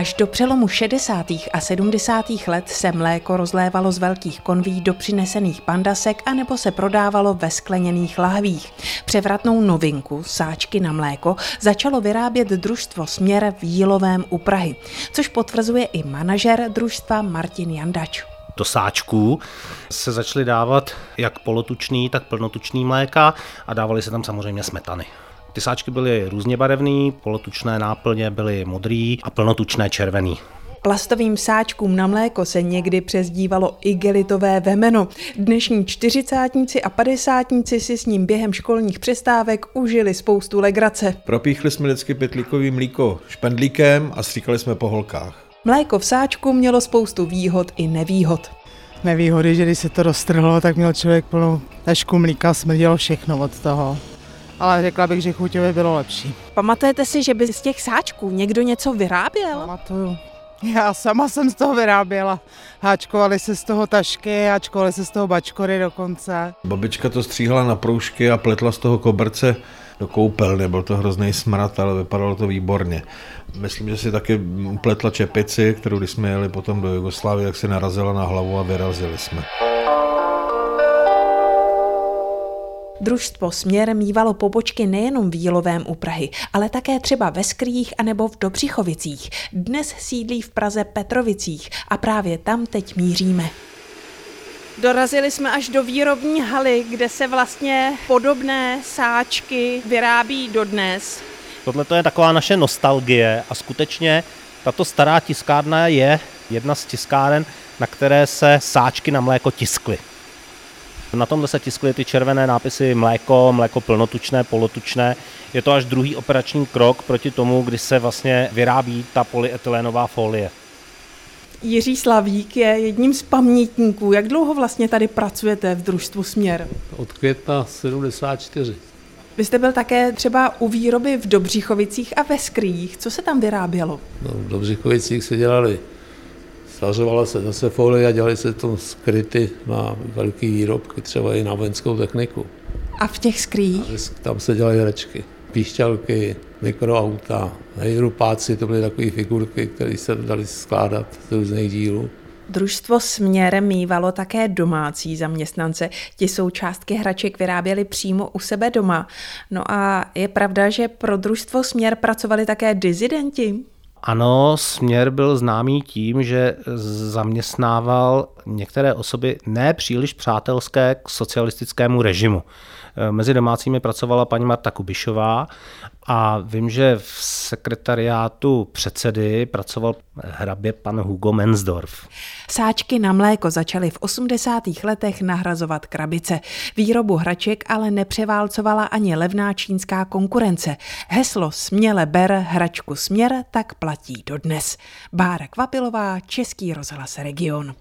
Až do přelomu 60. a 70. let se mléko rozlévalo z velkých konví do přinesených pandasek anebo se prodávalo ve skleněných lahvích. Převratnou novinku, sáčky na mléko, začalo vyrábět družstvo Směr v Jílovém u Prahy, což potvrzuje i manažer družstva Martin Jandač do sáčků se začaly dávat jak polotučný, tak plnotučný mléka a dávaly se tam samozřejmě smetany. Ty sáčky byly různě barevný, polotučné náplně byly modrý a plnotučné červený. Plastovým sáčkům na mléko se někdy přezdívalo igelitové vemeno. Dnešní čtyřicátníci a padesátníci si s ním během školních přestávek užili spoustu legrace. Propíchli jsme vždycky pytlíkový mlíko špendlíkem a stříkali jsme po holkách. Mléko v sáčku mělo spoustu výhod i nevýhod. Nevýhody, že když se to roztrhlo, tak měl člověk plnou tašku mlíka, smrdělo všechno od toho ale řekla bych, že chuťově bylo lepší. Pamatujete si, že by z těch sáčků někdo něco vyráběl? Pamatuju. Já sama jsem z toho vyráběla. Háčkovali se z toho tašky, háčkovali se z toho bačkory dokonce. Babička to stříhala na proužky a pletla z toho koberce do koupelny. Byl to hrozný smrad, ale vypadalo to výborně. Myslím, že si taky pletla čepici, kterou když jsme jeli potom do Jugoslávie, tak si narazila na hlavu a vyrazili jsme. Družstvo Směr mývalo pobočky nejenom v Jílovém u Prahy, ale také třeba ve Skrých anebo v Dobřichovicích. Dnes sídlí v Praze Petrovicích a právě tam teď míříme. Dorazili jsme až do výrobní haly, kde se vlastně podobné sáčky vyrábí dodnes. Tohle je taková naše nostalgie a skutečně tato stará tiskárna je jedna z tiskáren, na které se sáčky na mléko tiskly. Na tomhle se tiskly ty červené nápisy mléko, mléko plnotučné, polotučné. Je to až druhý operační krok proti tomu, kdy se vlastně vyrábí ta polyetylénová folie. Jiří Slavík je jedním z pamětníků. Jak dlouho vlastně tady pracujete v družstvu Směr? Od května 74. Vy jste byl také třeba u výroby v Dobříchovicích a ve Skrýjích. Co se tam vyrábělo? No, v Dobříchovicích se dělali Svařovala se zase folie a dělali se to skryty na velký výrobky, třeba i na vojenskou techniku. A v těch skrýích? Tam se dělaly rečky, píšťalky, mikroauta, hejrupáci, to byly takové figurky, které se dali skládat z různých dílů. Družstvo Směr mývalo také domácí zaměstnance. Ti součástky hraček vyráběli přímo u sebe doma. No a je pravda, že pro družstvo Směr pracovali také dizidenti? Ano, směr byl známý tím, že zaměstnával některé osoby nepříliš přátelské k socialistickému režimu. Mezi domácími pracovala paní Marta Kubišová a vím, že v sekretariátu předsedy pracoval hrabě pan Hugo Mensdorf. Sáčky na mléko začaly v 80. letech nahrazovat krabice. Výrobu hraček ale nepřeválcovala ani levná čínská konkurence. Heslo Směle ber hračku směr tak platí dodnes. Bára Kvapilová, Český rozhlas Region.